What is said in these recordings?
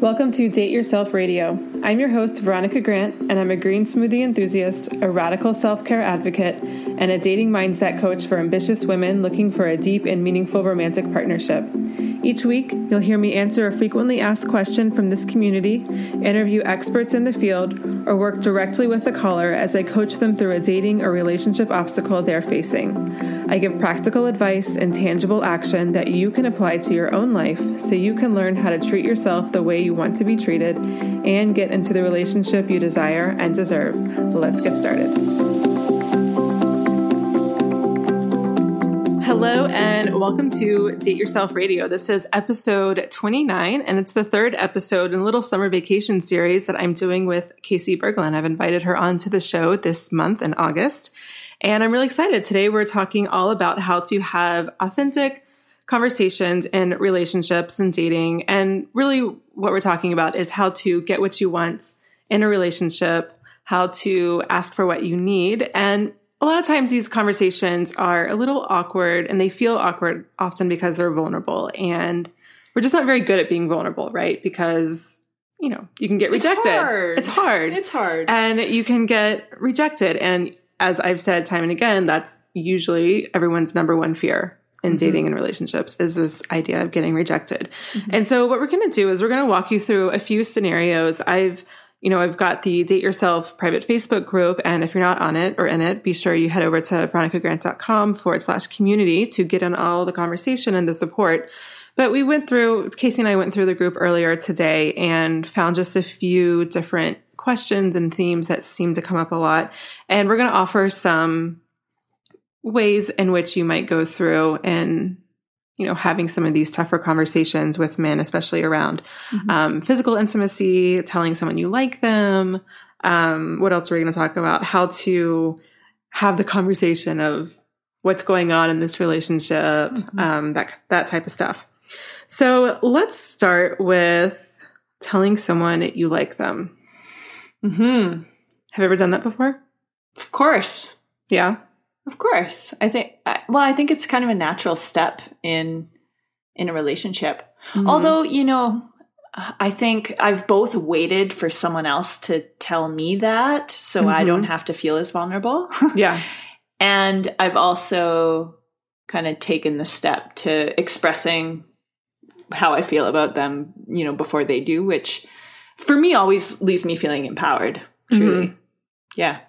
Welcome to Date Yourself Radio. I'm your host, Veronica Grant, and I'm a green smoothie enthusiast, a radical self care advocate, and a dating mindset coach for ambitious women looking for a deep and meaningful romantic partnership. Each week, you'll hear me answer a frequently asked question from this community, interview experts in the field, or work directly with the caller as I coach them through a dating or relationship obstacle they're facing. I give practical advice and tangible action that you can apply to your own life so you can learn how to treat yourself the way you want to be treated and get into the relationship you desire and deserve. Let's get started. Hello, and welcome to Date Yourself Radio. This is episode 29, and it's the third episode in a little summer vacation series that I'm doing with Casey Berglund. I've invited her onto the show this month in August, and I'm really excited. Today, we're talking all about how to have authentic conversations in relationships and dating. And really, what we're talking about is how to get what you want in a relationship, how to ask for what you need. And a lot of times, these conversations are a little awkward and they feel awkward often because they're vulnerable. And we're just not very good at being vulnerable, right? Because you know, you can get rejected. It's hard. It's hard. It's hard. And you can get rejected. And as I've said time and again, that's usually everyone's number one fear in mm-hmm. dating and relationships is this idea of getting rejected. Mm-hmm. And so what we're going to do is we're going to walk you through a few scenarios. I've you know, I've got the Date Yourself private Facebook group. And if you're not on it or in it, be sure you head over to veronicagrant.com forward slash community to get in all the conversation and the support. But we went through, Casey and I went through the group earlier today and found just a few different questions and themes that seem to come up a lot. And we're going to offer some ways in which you might go through and you know having some of these tougher conversations with men especially around um, physical intimacy telling someone you like them. Um, what else are we going to talk about? How to have the conversation of what's going on in this relationship um, that that type of stuff. So let's start with telling someone you like them. Hmm have you ever done that before? Of course. yeah Of course. I think well, I think it's kind of a natural step in in a relationship. Mm-hmm. Although, you know, I think I've both waited for someone else to tell me that so I mm-hmm. don't have to feel as vulnerable. yeah and I've also kind of taken the step to expressing how I feel about them, you know, before they do, which for me always leaves me feeling empowered, truly. Mm-hmm. Yeah.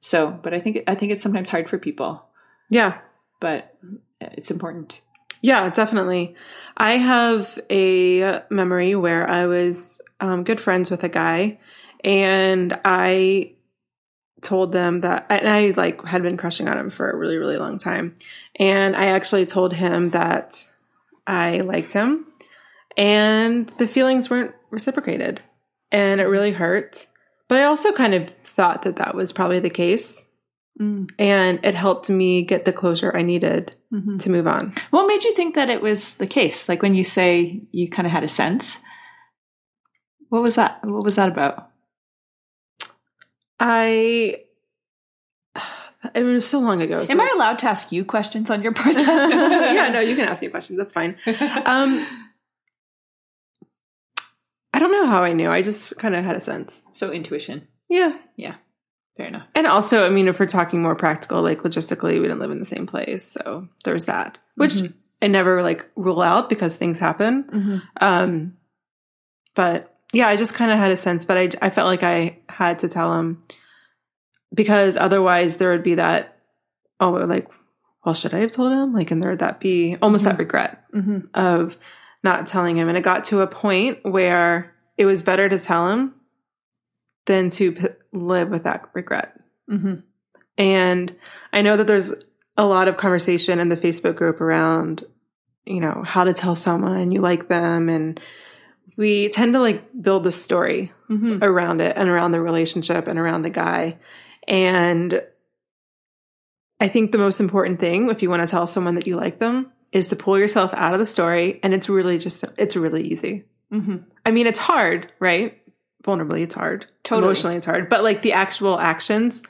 So, but I think I think it's sometimes hard for people, yeah but it's important. Yeah, definitely. I have a memory where I was um, good friends with a guy, and I told them that, and I like had been crushing on him for a really, really long time, and I actually told him that I liked him, and the feelings weren't reciprocated, and it really hurt. But I also kind of thought that that was probably the case And it helped me get the closure I needed to move on. What made you think that it was the case? Like when you say you kind of had a sense, what was that? What was that about? I it was so long ago. so Am I allowed to ask you questions on your podcast? yeah, no, you can ask me questions. That's fine. Um, don't know how I knew. I just kind of had a sense. So intuition. Yeah. Yeah. Fair enough. And also, I mean, if we're talking more practical, like logistically, we didn't live in the same place. So there's that, which mm-hmm. I never like rule out because things happen. Mm-hmm. Um, but yeah, I just kind of had a sense, but I, I felt like I had to tell him because otherwise there would be that, oh, like, well, should I have told him? Like, and there would that be almost that mm-hmm. regret of not telling him. And it got to a point where it was better to tell him than to p- live with that regret. Mm-hmm. And I know that there's a lot of conversation in the Facebook group around, you know, how to tell someone you like them. And we tend to like build the story mm-hmm. around it and around the relationship and around the guy. And I think the most important thing, if you want to tell someone that you like them, is to pull yourself out of the story. And it's really just, it's really easy. I mean, it's hard, right? Vulnerably, it's hard. Totally. Emotionally, it's hard. But like the actual actions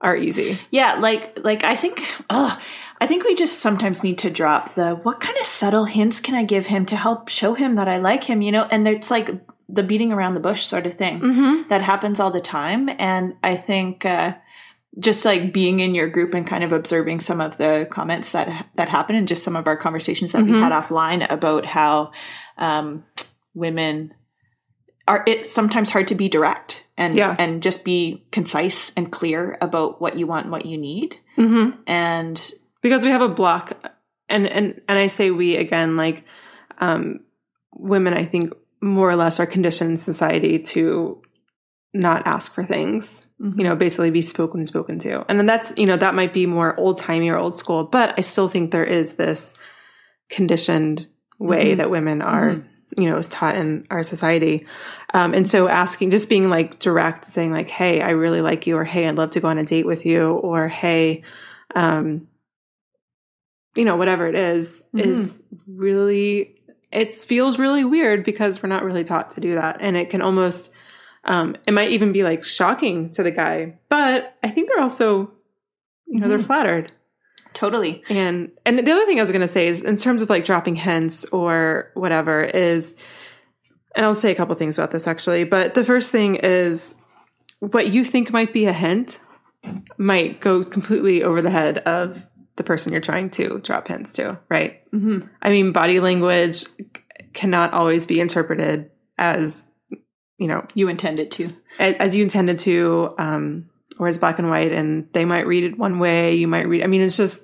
are easy. Yeah, like like I think oh, I think we just sometimes need to drop the what kind of subtle hints can I give him to help show him that I like him, you know? And it's like the beating around the bush sort of thing that happens all the time. And I think uh, just like being in your group and kind of observing some of the comments that that happen and just some of our conversations that we had offline about how um, women are it's sometimes hard to be direct and Yeah. and just be concise and clear about what you want and what you need. Mm-hmm. and because we have a block and and and I say we again like um women I think more or less are conditioned in society to not ask for things you know basically be spoken spoken to. And then that's you know that might be more old timey or old school but I still think there is this conditioned way that women are you know is taught in our society. Um, and so asking just being like direct saying like hey i really like you or hey i'd love to go on a date with you or hey um, you know whatever it is, is really it feels really weird because we're not really taught to do that. And it can almost um, it might even be like shocking to the guy. But i think they're also you know they're flattered totally and and the other thing I was going to say is in terms of like dropping hints or whatever is and I'll say a couple things about this actually, but the first thing is what you think might be a hint might go completely over the head of the person you're trying to drop hints to, right? Mm-hmm. I mean, body language cannot always be interpreted as you know you intended to as you intended to, um, or as black and white, and they might read it one way, you might read. I mean, it's just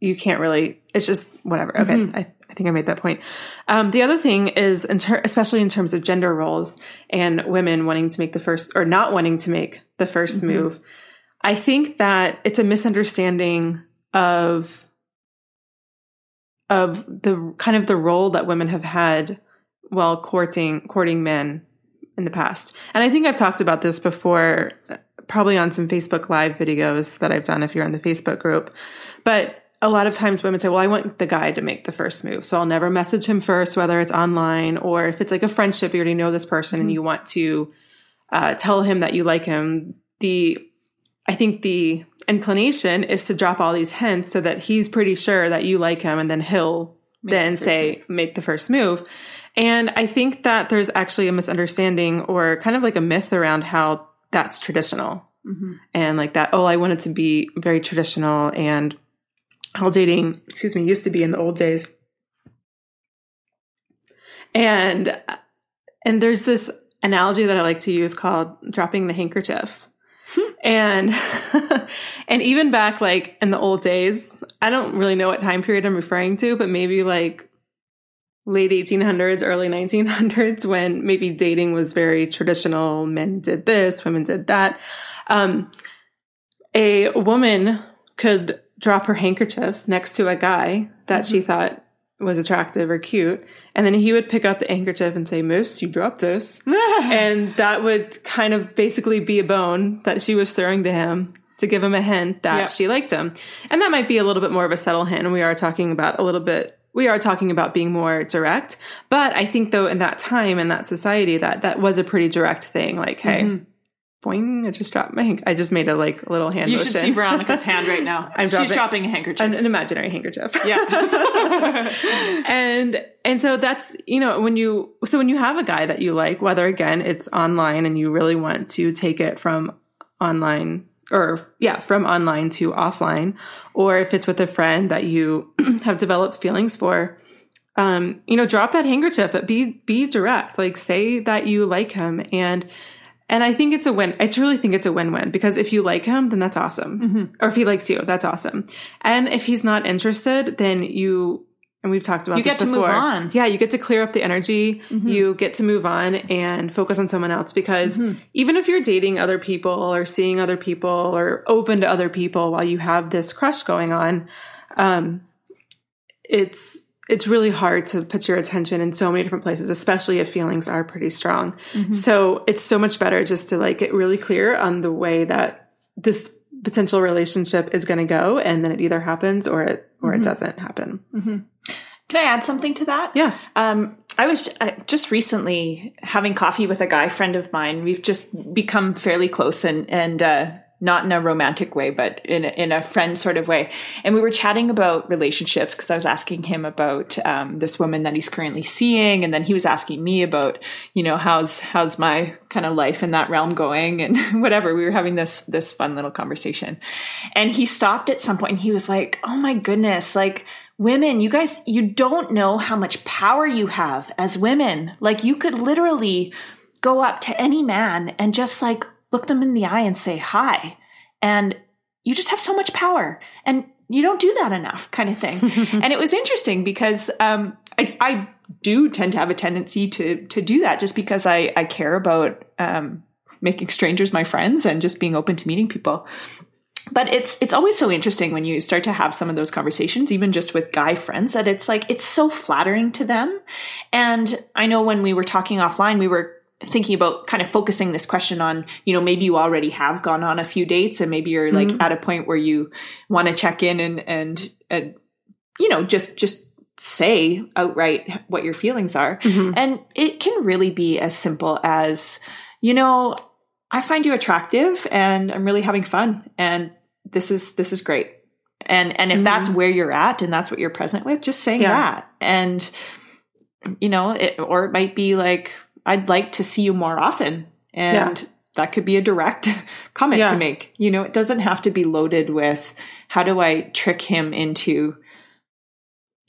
you can't really. It's just whatever. Okay, I, I think I made that point. Um, the other thing is, in ter- especially in terms of gender roles and women wanting to make the first or not wanting to make the 1st move, I think that it's a misunderstanding of of the kind of the role that women have had while courting courting men in the past. And I think I've talked about this before, probably on some Facebook Live videos that I've done if you're in the Facebook group. But a lot of times women say, well, I want the guy to make the first move. So I'll never message him first, whether it's online or if it's like a friendship, you already know this person and you want to uh, tell him that you like him. The, I think the inclination is to drop all these hints so that he's pretty sure that you like him and then he'll then say, make the first move. And I think that there's actually a misunderstanding or kind of like a myth around how that's traditional. And like that, oh, I want it to be very traditional and how dating, excuse me, used to be in the old days. And and there's this analogy that I like to use called dropping the handkerchief. and and even back like in the old days, I don't really know what time period I'm referring to, but maybe like late 1800s, early 1900s, when maybe dating was very traditional. Men did this, women did that. Um, a woman could drop her handkerchief next to a guy that she mm-hmm. thought was attractive or cute. And then he would pick up the handkerchief and say, Moose, you dropped this. and that would kind of basically be a bone that she was throwing to him to give him a hint that Yeah. she liked him. And that might be a little bit more of a subtle hint. And we are talking about a little bit, we are talking about being more direct. But I think though in that time in that society that that was a pretty direct thing. Like, hey, mm-hmm. Boing, I just dropped my, hand- I just made a like little hand You motion. should see Veronica's hand right now. I'm She's dropping- dropping a handkerchief. an, an imaginary handkerchief. yeah. and and so that's you know when you so when you have a guy that you like whether again it's online and you really want to take it from online or yeah from online to offline or if it's with a friend that you have developed feelings for um you know drop that handkerchief but be be direct like say that you like him and and I think it's a win. I truly think it's a win-win because if you like him, then that's awesome. Mm-hmm. Or if he likes you, that's awesome. And if he's not interested, then you and we've talked about You this get to move on. Yeah, you get to clear up the energy. Mm-hmm. You get to move on and focus on someone else because mm-hmm. even if you're dating other people or seeing other people or open to other people while you have this crush going on, um, it's it's really hard to put your attention in so many different places, especially if feelings are pretty strong. So it's so much better just to like get really clear on the way that this potential relationship is going to go, and then it either happens or it or it doesn't happen. Can I add something to that? Yeah. Um, I was just recently having coffee with a guy friend of mine. We've just become fairly close and, and, uh, not in a romantic way, but in a, in a friend sort of way. And we were chatting about relationships because I was asking him about um, this woman that he's currently seeing, and then he was asking me about, you know, how's how's my kind of life in that realm going, and whatever. We were having this this fun little conversation, and he stopped at some point and he was like, "Oh my goodness, like." Women, you guys, you don't know how much power you have as women. Like, you could literally go up to any man and just like look them in the eye and say hi. And you just have so much power. And you don't do that enough, kind of thing. and it was interesting because um, I, I do tend to have a tendency to to do that just because I, I care about um, making strangers my friends and just being open to meeting people but it's it's always so interesting when you start to have some of those conversations even just with guy friends that it's like it's so flattering to them and i know when we were talking offline we were thinking about kind of focusing this question on you know maybe you already have gone on a few dates and maybe you're like mm-hmm. at a point where you want to check in and and and you know just just say outright what your feelings are mm-hmm. and it can really be as simple as you know I find you attractive and I'm really having fun and this is this is great. And and if that's mm-hmm. where you're at and that's what you're present with, just saying Yeah. that. And you know, it or it might be like I'd like to see you more often. And that could be a direct comment Yeah. to make. You know, it doesn't have to be loaded with how do I trick him into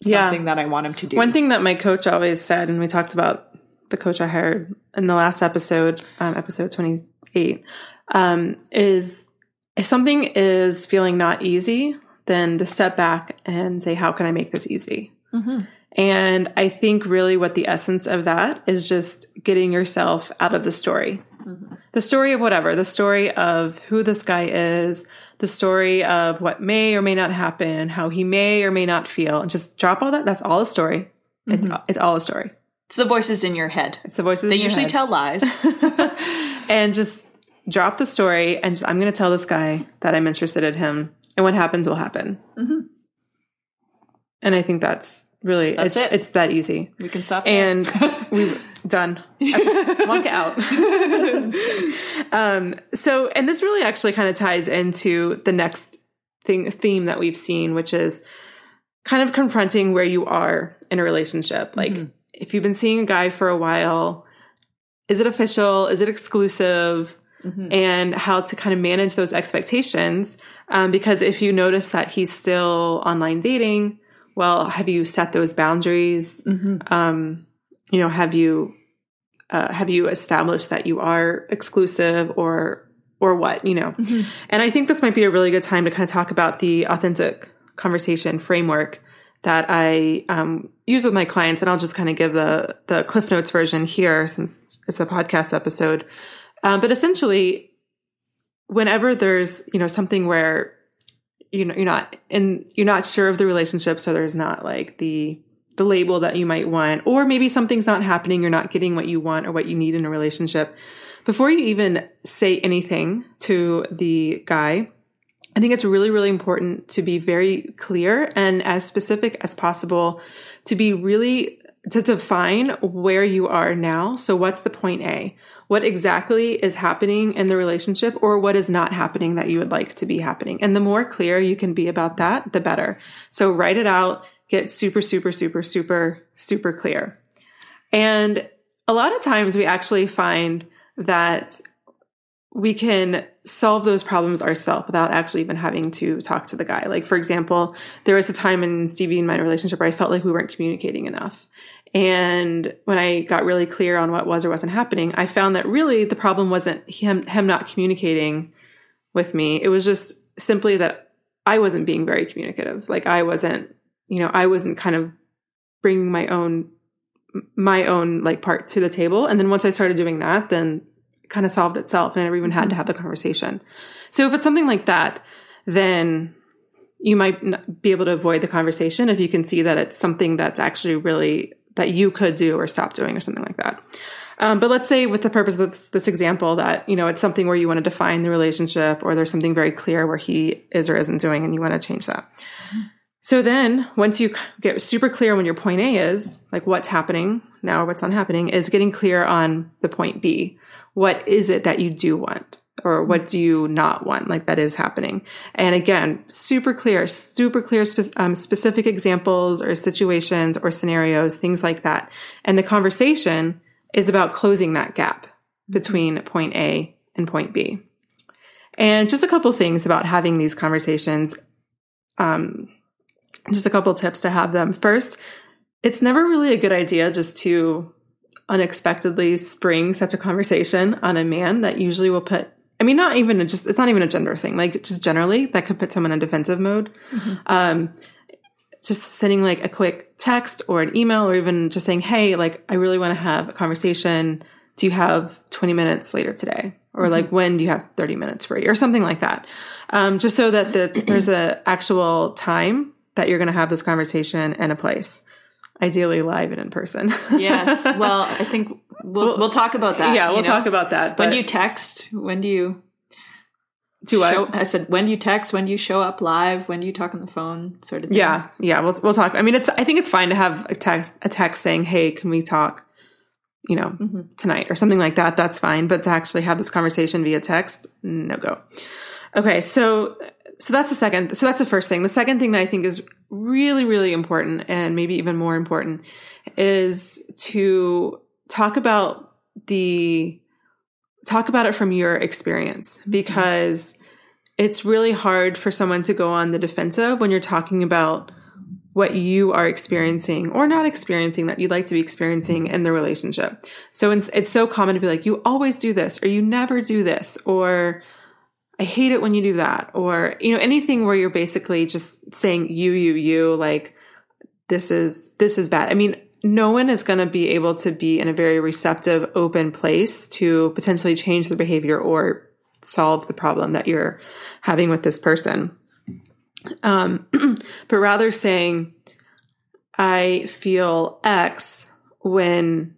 Yeah. something that I want him to do. One thing that my coach always said, and we talked about the coach I hired in the last episode, um, episode 28, um, is if something is feeling not easy, then to step back and say, how can I make this easy? And I think really what the essence of that is just getting yourself out of the story. Mm-hmm. The story of whatever, the story of who this guy is, the story of what may or may not happen, how he may or may not feel, and just drop all that. That's all a story. It's mm-hmm. it's all a story. it's the voices in your head. It's the voices. They in your usually tell lies. and just drop the story and just I'm going to tell this guy that I'm interested in him, and what happens will happen. Mm-hmm. And I think that's really That's it's it. it's that easy. we can stop. and we're done. Walk out. um, so, and this really actually kind of ties into the next thing theme that we've seen, which is kind of confronting where you are in a relationship. Like, if you've been seeing a guy for a while, is it official? Is it exclusive? And how to kind of manage those expectations. Um, because if you notice that he's still online dating, well, have you set those boundaries? Um, you know, have you uh, have you established that you are exclusive or or what? You know, and I think this might be a really good time to kind of talk about the authentic conversation framework that I um, use with my clients, and I'll just kind of give the the Cliff Notes version here since it's a podcast episode. Um, but essentially, whenever there's you know something where you know you're not and you're not sure of the relationship, so there's not like the the label that you might want, or maybe something's not happening, you're not getting what you want or what you need in a relationship. Before you even say anything to the guy, I think it's really, really important to be very clear and as specific as possible to be really to define where you are now. So what's the point A? What exactly is happening in the relationship or what is not happening that you would like to be happening? And the more clear you can be about that, the better. So write it out, get super, super, super, super, super clear. And a lot of times we actually find that we can solve those problems ourselves without actually even having to talk to the guy. Like, for example, there was a time in Stevie and my relationship where I felt like we weren't communicating enough. And when I got really clear on what was or wasn't happening, I found that really the problem wasn't him, him not communicating with me. It was just simply that I wasn't being very communicative. Like I wasn't, you know, I wasn't kind of bringing my own, my own like part to the table. And then once I started doing that, then kind of solved itself and I never even had to mm-hmm. have the conversation. So if it's something like that, then you might be able to avoid the conversation if you can see that it's something that's actually really that you could do or stop doing or something like that. Um, but let's say with the purpose of this, this, example that, you know, it's something where you want to define the relationship or there's something very clear where he is or isn't doing and you want to change that. So then once you get super clear when your point A is, like what's happening now or what's not happening, is getting clear on the point B. What is it that you do want? Or what do you not want? Like that is happening. And again, super clear, super clear spe- um, specific examples or situations or scenarios, things like that. And the conversation is about closing that gap between point A and point B. And just a couple things about having these conversations. Um, just a couple tips to have them. First, it's never really a good idea just to unexpectedly spring such a conversation on a man that usually will put I mean, not even a, just, it's not even a gender thing. Like just generally that could put someone in defensive mode. Mm-hmm. Um, just sending like a quick text or an email or even just saying, Hey, like I really want to have a conversation. Do you have 20 minutes later today? Or mm-hmm. like when do you have 30 minutes free or something like that? Um, just so that the, there's an actual time that you're going to have this conversation and a place ideally live and in person. yes. Well, I think we'll, we'll talk about that. Yeah, we'll know? talk about that. But when do you text? When do you do show, I? I said, when do you text? When do you show up live? When do you talk on the phone? Sort of. Thing. Yeah, yeah. We'll we'll talk. I mean, it's. I think it's fine to have a text a text saying, "Hey, can we talk?" You know, mm-hmm. tonight or something like that. That's fine. But to actually have this conversation via text, no go. Okay, so so that's the second. So that's the first thing. The second thing that I think is really, really important, and maybe even more important, is to talk about the talk about it from your experience mm-hmm. because it's really hard for someone to go on the defensive when you're talking about what you are experiencing or not experiencing that you'd like to be experiencing in the relationship. So it's, it's so common to be like, you always do this, or you never do this, or I hate it when you do that. Or, you know, anything where you're basically just saying you, you, you, like, this is, this is bad. I mean, no one is going to be able to be in a very receptive, open place to potentially change the behavior or solve the problem that you're having with this person. Um, but rather saying, I feel X when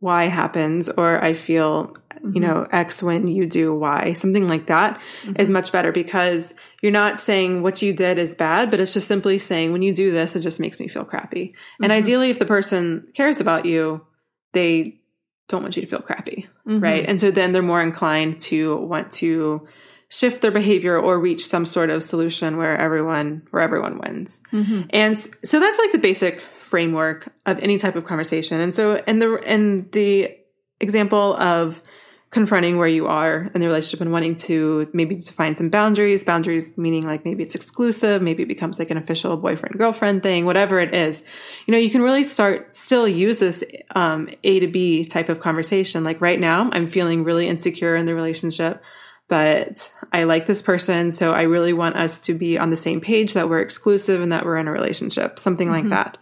Y happens, or I feel you know, mm-hmm. X when you do Y, something like that mm-hmm. is much better because you're not saying what you did is bad, but it's just simply saying when you do this, it just makes me feel crappy. Mm-hmm. And ideally, if the person cares about you, they don't want you to feel crappy, mm-hmm. right? And so then they're more inclined to want to shift their behavior or reach some sort of solution where everyone where everyone wins. Mm-hmm. And so that's like the basic framework of any type of conversation. And so in the in the example of confronting where you are in the relationship and wanting to maybe define some boundaries. Boundaries meaning like maybe it's exclusive, maybe it becomes like an official boyfriend girlfriend thing, whatever it is. You know, you can really start still use this um, A to B type of conversation. Like right now, I'm feeling really insecure in the relationship. But I like this person, so I really want us to be on the same page that we're exclusive and that we're in a relationship, something mm-hmm. like that.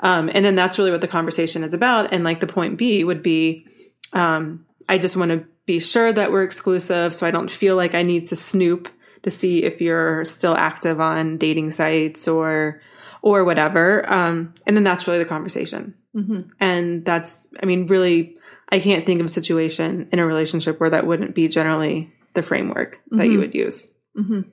Um, and then that's really what the conversation is about. And like the point B would be, um, I just want to be sure that we're exclusive so I don't feel like I need to snoop to see if you're still active on dating sites or or whatever. Um, and then that's really the conversation. Mm-hmm. And that's, I mean, really, I can't think of a situation in a relationship where that wouldn't be generally the framework that mm-hmm. you would use. Mm-hmm.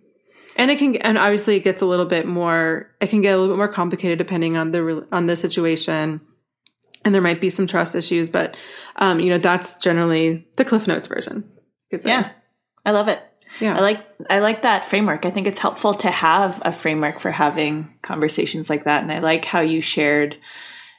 and it can and obviously it gets a little bit more it can get a little bit more complicated depending on the on the situation and there might be some trust issues but um you know that's generally the cliff notes version yeah. I love it. Yeah. I like i like that framework. I think it's helpful to have a framework for having conversations like that. And i like how you shared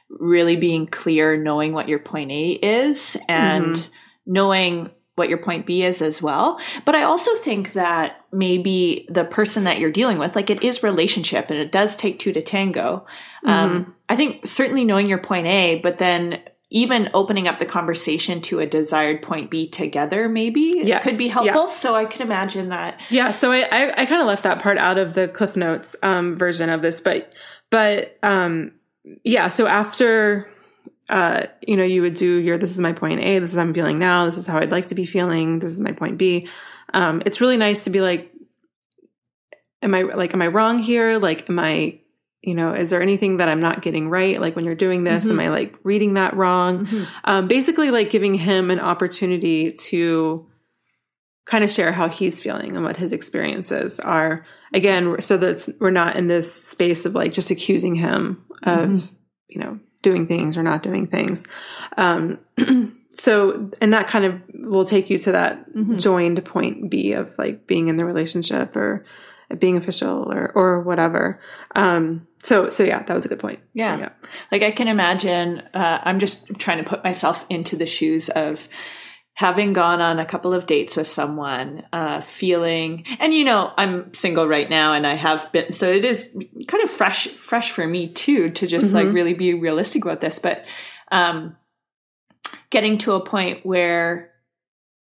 really being clear knowing what your point a is and mm-hmm. knowing what your point B is as well. But I also think that maybe the person that you're dealing with, like it is relationship and it does take two to tango. Um, mm-hmm. Um, I think certainly knowing your point A, but then even opening up the conversation to a desired point B together, maybe yes. could be helpful. Yeah. So I could imagine that. Yeah. So I, I, I kind of left that part out of the Cliff Notes um, version of this, but, but um, yeah. So after uh, you know, you would do your, this is my point A, this is how I'm feeling now, this is how I'd like to be feeling, this is my point B. Um, it's really nice to be like, am I like, am I wrong here? Like, am I, you know, is there anything that I'm not getting right? Like when you're doing this, mm-hmm. am I like reading that wrong? Mm-hmm. Um, basically like giving him an opportunity to kind of share how he's feeling and what his experiences are. Again, so that we're not in this space of like just accusing him of, mm-hmm. you know, doing things or not doing things. Um, so, and that kind of will take you to that mm-hmm. joined point B of like being in the relationship or being official or, or whatever. Um, so, so yeah, that was a good point. Yeah. yeah. Like I can imagine, uh, I'm just trying to put myself into the shoes of, having gone on a couple of dates with someone, uh, feeling, and you know, I'm single right now and I have been, so it is kind of fresh, fresh for me too, to just mm-hmm. like really be realistic about this. But, um, getting to a point where,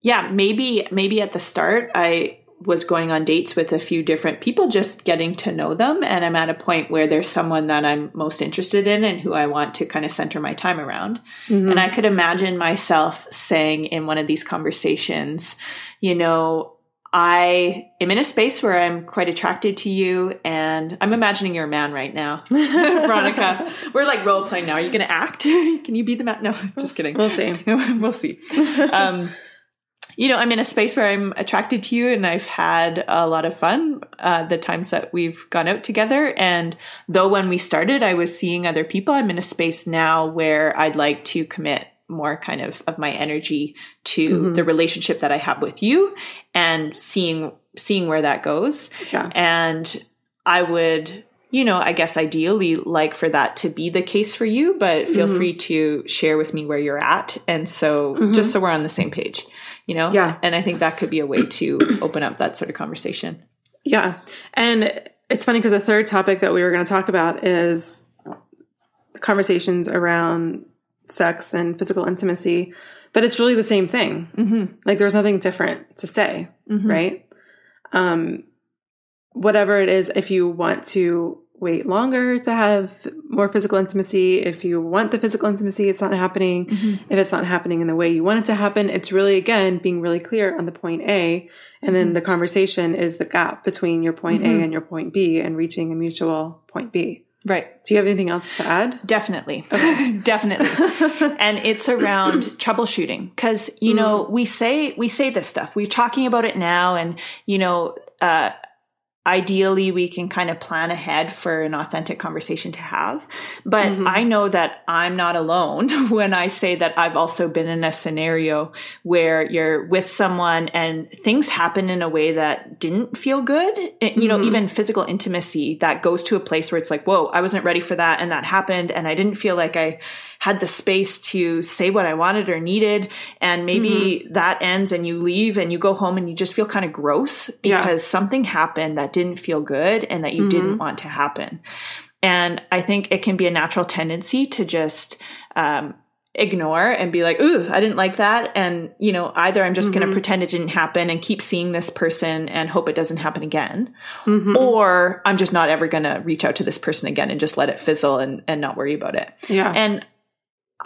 yeah, maybe, maybe at the start I, was going on dates with a few different people, just getting to know them. And I'm at a point where there's someone that I'm most interested in and who I want to kind of center my time around. Mm-hmm. And I could imagine myself saying in one of these conversations, you know, I am in a space where I'm quite attracted to you, and I'm imagining you're a man right now, Veronica. We're like role playing now. Are you going to act? Can you be the man? No, just kidding. We'll see. we'll see. Um, you know, I'm in a space where I'm attracted to you and I've had a lot of fun uh, the times that we've gone out together. And though when we started, I was seeing other people, I'm in a space now where I'd like to commit more kind of of my energy to mm-hmm. the relationship that I have with you and seeing seeing where that goes. Yeah. And I would you know, I guess ideally like for that to be the case for you, but feel mm-hmm. free to share with me where you're at. And so mm-hmm. just so we're on the same page you know? Yeah. And I think that could be a way to open up that sort of conversation. Yeah. And it's funny because the third topic that we were going to talk about is conversations around sex and physical intimacy, but it's really the same thing. Mm-hmm. Like there's nothing different to say, mm-hmm. right? Um, whatever it is, if you want to wait longer to have more physical intimacy. If you want the physical intimacy, it's not happening. Mm-hmm. If it's not happening in the way you want it to happen, it's really, again, being really clear on the point A. And then mm-hmm. the conversation is the gap between your point mm-hmm. A and your point B and reaching a mutual point B. Right. Do you have anything else to add? Definitely. Okay. Definitely. and it's around troubleshooting cuz you know, mm. we say we say this stuff. We're talking about it now and you know, uh ideally we can kind of plan ahead for an authentic conversation to have. But mm-hmm. I know that I'm not alone when I say that I've also been in a scenario where you're with someone and things happen in a way that didn't feel good. You know, mm-hmm. even physical intimacy that goes to a place where it's like, whoa, I wasn't ready for that. And that happened. And I didn't feel like I had the space to say what I wanted or needed. And maybe mm-hmm. that ends and you leave and you go home and you just feel kind of gross because yeah. something happened that didn't feel good and that you mm-hmm. didn't want to happen. And I think it can be a natural tendency to just, um, ignore and be like, ooh, I didn't like that. And, you know, either I'm just mm-hmm. going to pretend it didn't happen and keep seeing this person and hope it doesn't happen again. Mm-hmm. Or I'm just not ever going to reach out to this person again and just let it fizzle and, and not worry about it. Yeah. And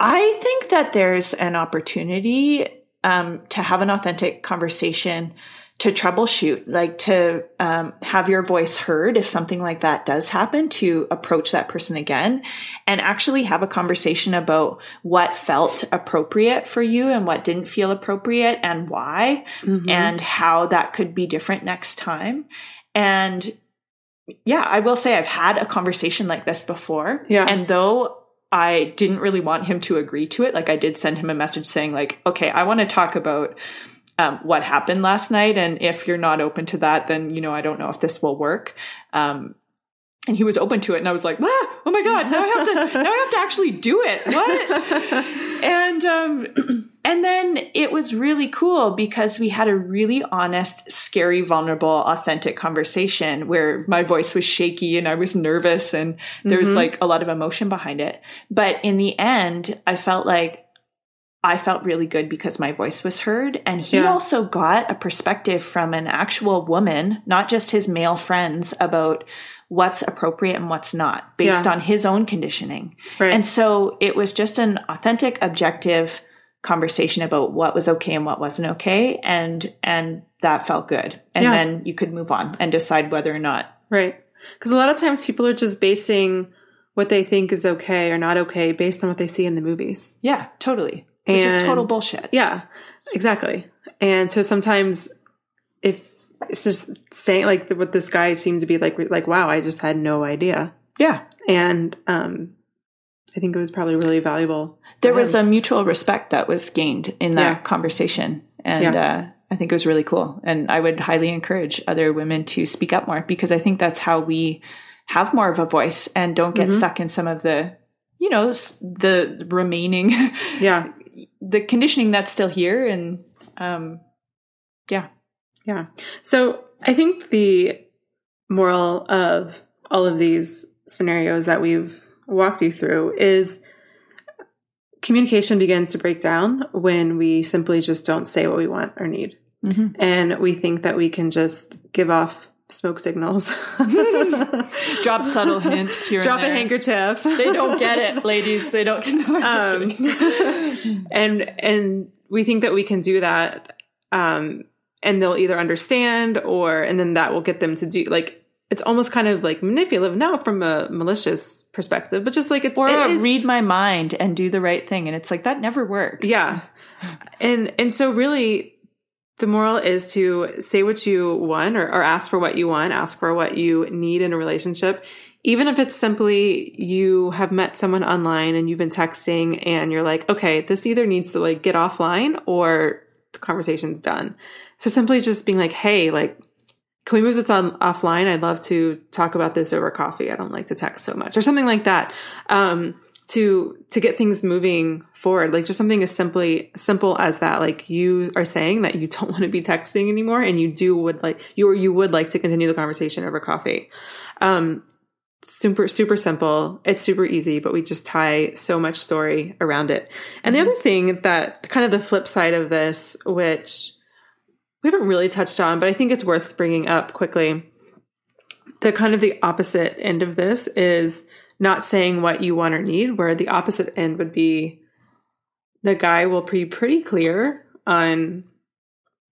I think that there's an opportunity um, to have an authentic conversation to troubleshoot, like to um, have your voice heard if something like that does happen, to approach that person again and actually have a conversation about what felt appropriate for you and what didn't feel appropriate and why, mm-hmm. and how that could be different next time. And yeah, I will say I've had a conversation like this before. Yeah. And though I didn't really want him to agree to it, like I did send him a message saying, like, okay, I want to talk about um, what happened last night. And if you're not open to that, then, you know, I don't know if this will work. Um, and he was open to it. And i was like ah, oh my god now i have to now i have to actually do it. What? And um and then it was really cool because we had a really honest scary vulnerable authentic conversation where my voice was shaky and i was nervous and there was like a lot of emotion behind it. But in the end i felt like I felt really good because my voice was heard. And he Yeah. also got a perspective from an actual woman, not just his male friends, about what's appropriate and what's not based Yeah. on his own conditioning. Right. And so it was just an authentic, objective conversation about what was okay and what wasn't okay. And, and that felt good. And Yeah. then you could move on and decide whether or not. Right. Because a lot of times people are just basing what they think is okay or not okay based on what they see in the movies. Yeah, totally. Which is total bullshit. Yeah, exactly. And so sometimes if it's just saying like what this guy seemed to be like, like, wow, I just had no idea. Yeah. And um, I think it was probably really valuable. there was a mutual respect that was gained in that Yeah. conversation and Yeah. uh, i think it was really cool and i would highly encourage other women to speak up more because i think that's how we have more of a voice and don't Mm-hmm. get stuck in some of the you know the remaining Yeah. the conditioning that's still here and um yeah Yeah. So I think the moral of all of these scenarios that we've walked you through is communication begins to break down when we simply just don't say what we want or need. And we think that we can just give off smoke signals, drop subtle hints here drop a handkerchief. they don't get it ladies. They don't no, Um, and and we think that we can do that um and they'll either understand or and then that will get them to do like it's almost kind of like manipulative not from a malicious perspective but just like it's or it uh, read my mind and do the right thing and it's like that never works. Yeah. And and so really the moral is to say what you want or, or ask for what you want ask for what you need in a relationship. Even if it's simply you have met someone online and you've been texting and you're like okay this either needs to like get offline or the conversation's done. So simply just being like hey like can we move this on offline? I'd love to talk about this over coffee. I don't like to text so much or something like that. Um to to get things moving forward. Like just something as simply simple as that. Like you are saying that you don't want to be texting anymore and you do would like you or you would like to continue the conversation over coffee. Um super super simple. It's super easy but we just tie so much story around it. And the other thing that kind of the flip side of this which we haven't really touched on but i think it's worth bringing up quickly. The kind of the opposite end of this is not saying what you want or need, where the opposite end would be the guy will be pretty clear on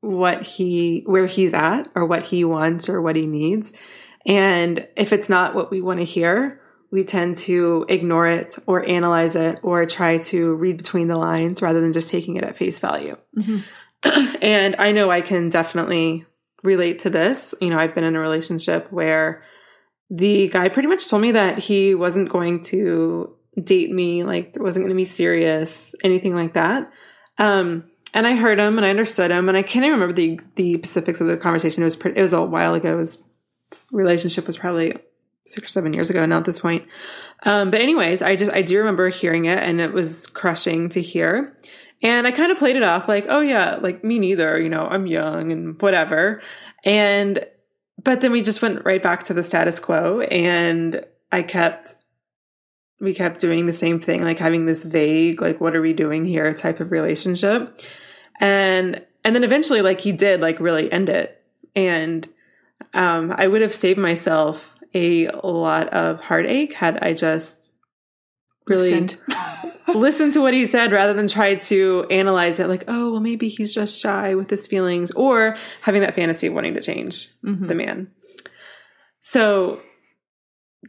what he where he's at or what he wants or what he needs. And if it's not what we want to hear, we tend to ignore it or analyze it or try to read between the lines rather than just taking it at face value. Mm-hmm. and I know I can definitely relate to this. You know, I've been in a relationship where the guy pretty much told me that he wasn't going to date me, like wasn't going to be serious, anything like that. Um, and I heard him and I understood him, and I can't even remember the the specifics of the conversation. It was pretty, it was a while ago. His relationship was probably six or seven years ago now at this point. Um, but anyways, I just I do remember hearing it, and it was crushing to hear. And I kind of played it off like, oh yeah, like me neither. You know, I'm young and whatever. And but then we just went right back to the status quo, and I kept we kept doing the same thing, like having this vague, like, what are we doing here type of relationship. And and then eventually, like he did, like really end it. And um, I would have saved myself a lot of heartache had I just really listened to what he said rather than try to analyze it like, oh, well, maybe he's just shy with his feelings or having that fantasy of wanting to change Mhm. the man. So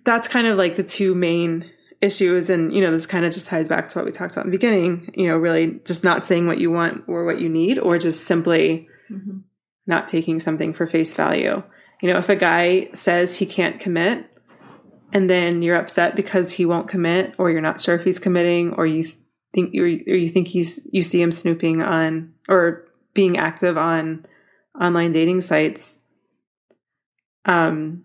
that's kind of like the two main issues. And, you know, this kind of just ties back to what we talked about in the beginning, you know, really just not saying what you want or what you need, or just simply Mhm. not taking something for face value. You know, if a guy says he can't commit and then you're upset because he won't commit or you're not sure if he's committing or you think you or you think he's you see him snooping on or being active on online dating sites um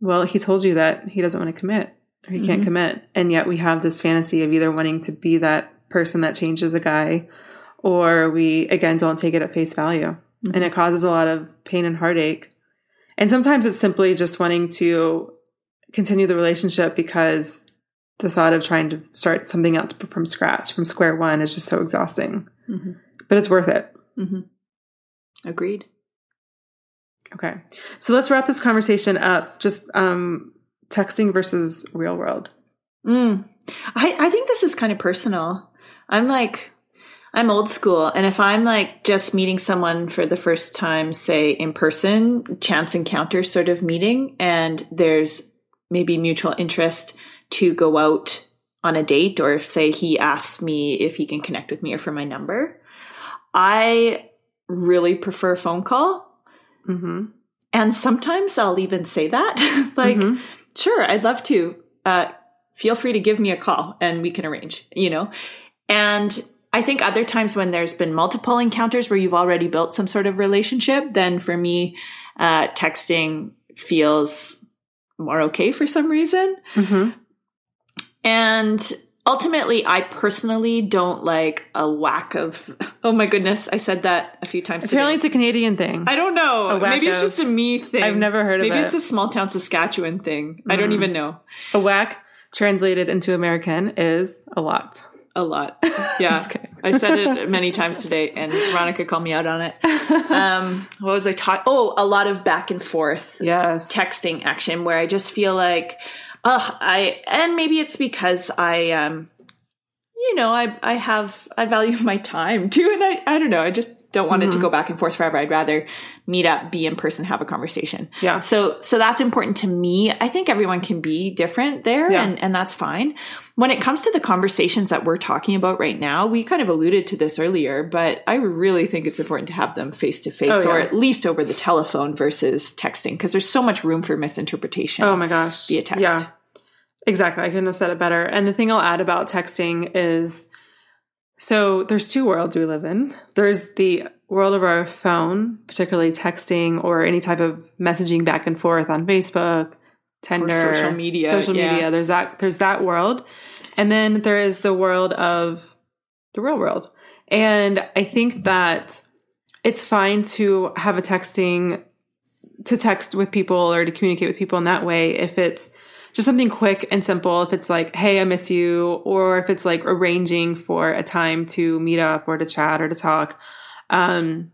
well he told you that he doesn't want to commit or he mm-hmm. can't commit and yet we have this fantasy of either wanting to be that person that changes a guy or we again don't take it at face value mm-hmm. and it causes a lot of pain and heartache and sometimes it's simply just wanting to continue the relationship because the thought of trying to start something else from scratch from square one is just so exhausting. Mm-hmm. but it's worth it. Mm-hmm. agreed. Okay. So let's wrap this conversation up. Just um, texting versus real world. Mm. I, I think this is kind of personal. I'm like i'm old school and if i'm like just meeting someone for the first time say in person chance encounter sort of meeting and there's maybe mutual interest to go out on a date or if say he asks me if he can connect with me or for my number. I really prefer phone call. Mm-hmm. and sometimes i'll even say that. Like mm-hmm. sure i'd love to. Uh, feel free to give me a call and we can arrange you know? And i think other times when there's been multiple encounters where you've already built some sort of relationship then for me uh, texting feels more okay for some reason. Mm-hmm. And ultimately, I personally don't like a whack of. Oh my goodness, I said that a few times. Apparently, today. it's a Canadian thing. I don't know. Maybe it's just a me thing. I've never heard of Maybe it. Maybe it's a small town Saskatchewan thing. Mm. I don't mm. even know. A whack translated into American is a lot. A lot. Yeah. I said it many times today and Veronica called me out on it. Um, what was I talking? Oh, a lot of back and forth. Yes. Texting action where I just feel like, oh, I, and maybe it's because I, um, you know, I, I have, I value my time too. And I, I don't know. I just don't want mm-hmm. it to mm-hmm. go back and forth forever. I'd rather meet up, be in person, have a conversation. Yeah. So, so that's important to me. I think everyone can be different there yeah. and, and that's fine. When it comes to the conversations that we're talking about right now, we kind of alluded to this earlier, but I really think it's important to have them face to face or at least over the telephone versus texting because there's so much room for misinterpretation. Oh my gosh. Via text. Yeah. Exactly. I couldn't have said it better. And the thing I'll add about texting is so there's two worlds we live in. There's the world of our phone, particularly texting or any type of messaging back and forth on Facebook, Tinder, or social media. Social yeah. media. There's that there's that world. And then there is the world of the real world. And I think that it's fine to have a texting to text with people or to communicate with people in that way if it's just something quick and simple. If it's like, hey, I miss you, or if it's like arranging for a time to meet up or to chat or to talk, um,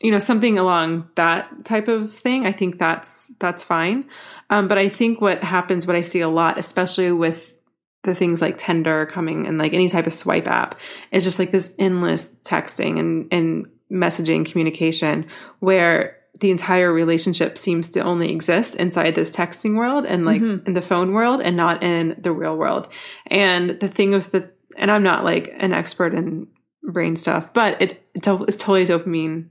you know, something along that type of thing. I think that's that's fine. Um, but I think what happens, what I see a lot, especially with the things like Tinder coming and like any type of swipe app, is just like this endless texting and and messaging communication where the entire relationship seems to only exist inside this texting world and like mm-hmm. in the phone world and not in the real world. And the thing with the, and I'm not like an expert in brain stuff, but it, it's totally a dopamine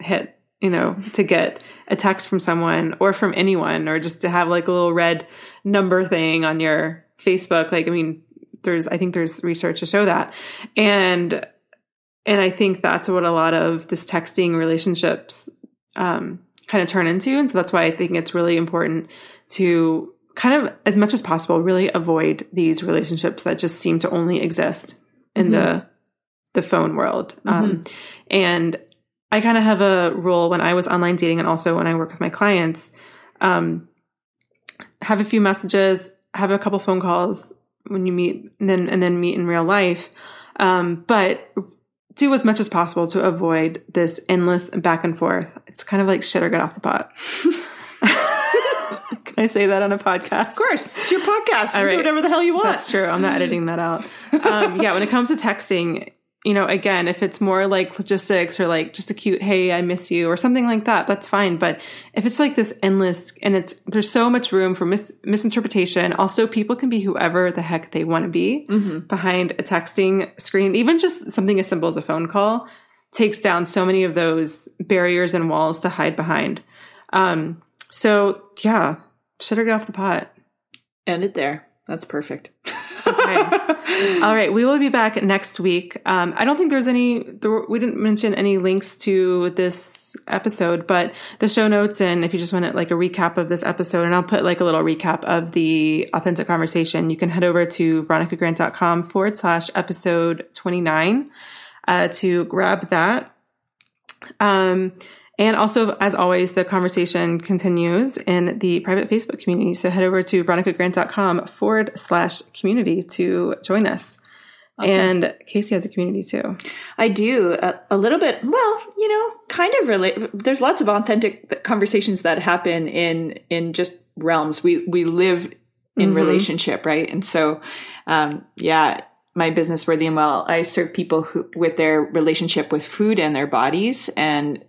hit, you know, to get a text from someone or from anyone or just to have like a little red number thing on your Facebook. Like, I mean, there's, I think there's research to show that. And, and I think that's what a lot of this texting relationships um, kind of turn into. And so that's why I think it's really important to kind of, as much as possible, really avoid these relationships that just seem to only exist in mm-hmm. the the phone world. Mm-hmm. Um, and I kind of have a rule when I was online dating and also when I work with my clients. Um, have a few messages, have a couple phone calls when you meet, and then and then meet in real life. Um, but do as much as possible to avoid this endless back and forth. It's kind of like shit or get off the pot. Can I say that on a podcast? Of course. It's your podcast. You All right. do whatever the hell you want. That's true. I'm not editing that out. Um, yeah, when it comes to texting, you know, again, if it's more like logistics or like just a cute, hey, I miss you or something like that, that's fine. But if it's like this endless and it's, there's so much room for mis- misinterpretation. Also, people can be whoever the heck they want to be mm-hmm. behind a texting screen. Even just something as simple as a phone call takes down so many of those barriers and walls to hide behind. Um, So yeah, shut her off the pot. End it there. That's perfect. Okay. All right. We will be back next week. Um, I don't think there's any, there, we didn't mention any links to this episode, but the show notes and if you just want like a recap of this episode, and I'll put like a little recap of the authentic conversation, you can head over to veronicagrant.com forward slash episode 29 uh, to grab that. Um, and also, as always, the conversation continues in the private Facebook community. So head over to veronicagrant.com forward slash community to join us. Awesome. And Casey has a community too. I do a, a, little bit. Well, you know, kind of relate. There's lots of authentic conversations that happen in in just realms. We we live in mm-hmm. relationship, right? And so, um, yeah, my business worthy and well i serve people who with their relationship with food and their bodies and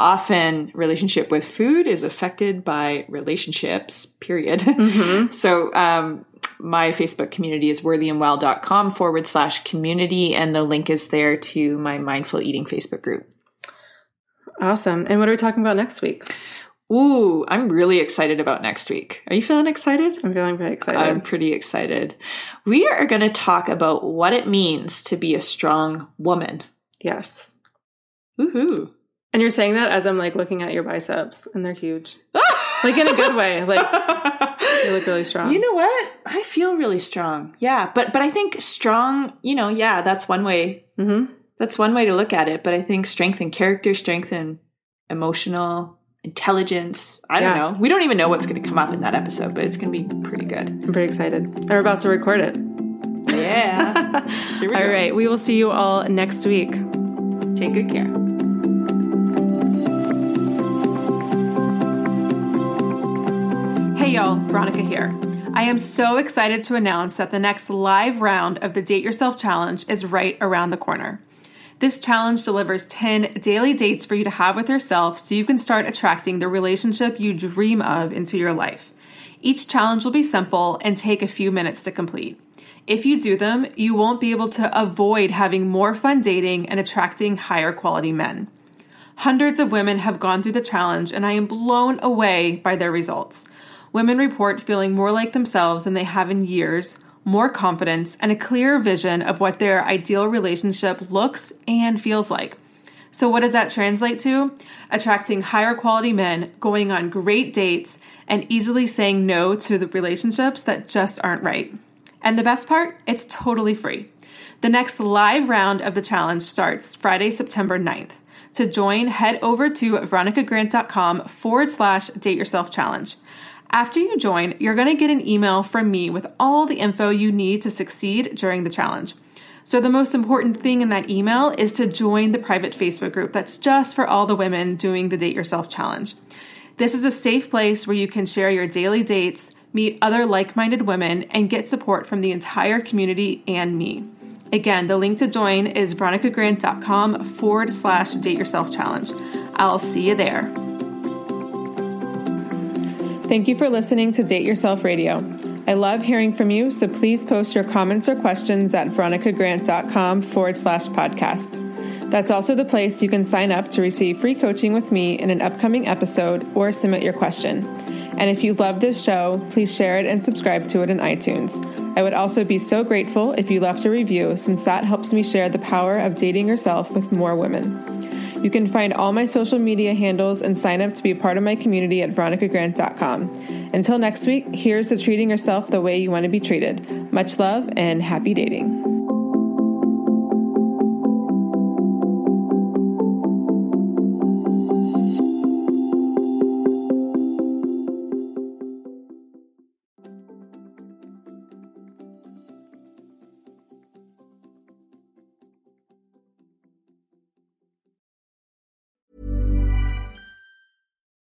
often relationship with food is affected by relationships period mm-hmm. so um, my facebook community is worthyandwell.com forward slash community and the link is there to my mindful eating facebook group awesome and what are we talking about next week Ooh, I'm really excited about next week. Are you feeling excited? I'm feeling very excited. I'm pretty excited. We are going to talk about what it means to be a strong woman. Yes. Woohoo. And you're saying that as I'm like looking at your biceps and they're huge. like in a good way. Like you look really strong. You know what? I feel really strong. Yeah, but but I think strong, you know, yeah, that's one way. Mm-hmm. That's one way to look at it, but I think strength and character, strength and emotional intelligence. I don't know. We don't even know what's going to come up in that episode, but it's going to be pretty good. I'm pretty excited. And we're about to record it. Yeah. all go. right. We will see you all next week. Take good care. Hey, y'all. Veronica here. I am so excited to announce that the next live round of the Date Yourself Challenge is right around the corner. This challenge delivers 10 daily dates for you to have with yourself so you can start attracting the relationship you dream of into your life. Each challenge will be simple and take a few minutes to complete. If you do them, you won't be able to avoid having more fun dating and attracting higher quality men. Hundreds of women have gone through the challenge, and I am blown away by their results. Women report feeling more like themselves than they have in years more confidence, and a clearer vision of what their ideal relationship looks and feels like. So, what does that translate to? Attracting higher quality men, going on great dates, and easily saying no to the relationships that just aren't right. And the best part, it's totally free. The next live round of the challenge starts Friday, September 9th. To join, head over to veronicagrant.com forward slash date yourself challenge. After you join, you're going to get an email from me with all the info you need to succeed during the challenge. So, the most important thing in that email is to join the private Facebook group that's just for all the women doing the Date Yourself Challenge. This is a safe place where you can share your daily dates, meet other like minded women, and get support from the entire community and me. Again, the link to join is veronicagrant.com forward slash date yourself challenge. I'll see you there. Thank you for listening to Date Yourself Radio. I love hearing from you, so please post your comments or questions at veronicagrant.com forward slash podcast. That's also the place you can sign up to receive free coaching with me in an upcoming episode or submit your question. And if you love this show, please share it and subscribe to it in iTunes. I would also be so grateful if you left a review, since that helps me share the power of dating yourself with more women. You can find all my social media handles and sign up to be a part of my community at veronicagrant.com. Until next week, here's to treating yourself the way you want to be treated. Much love and happy dating.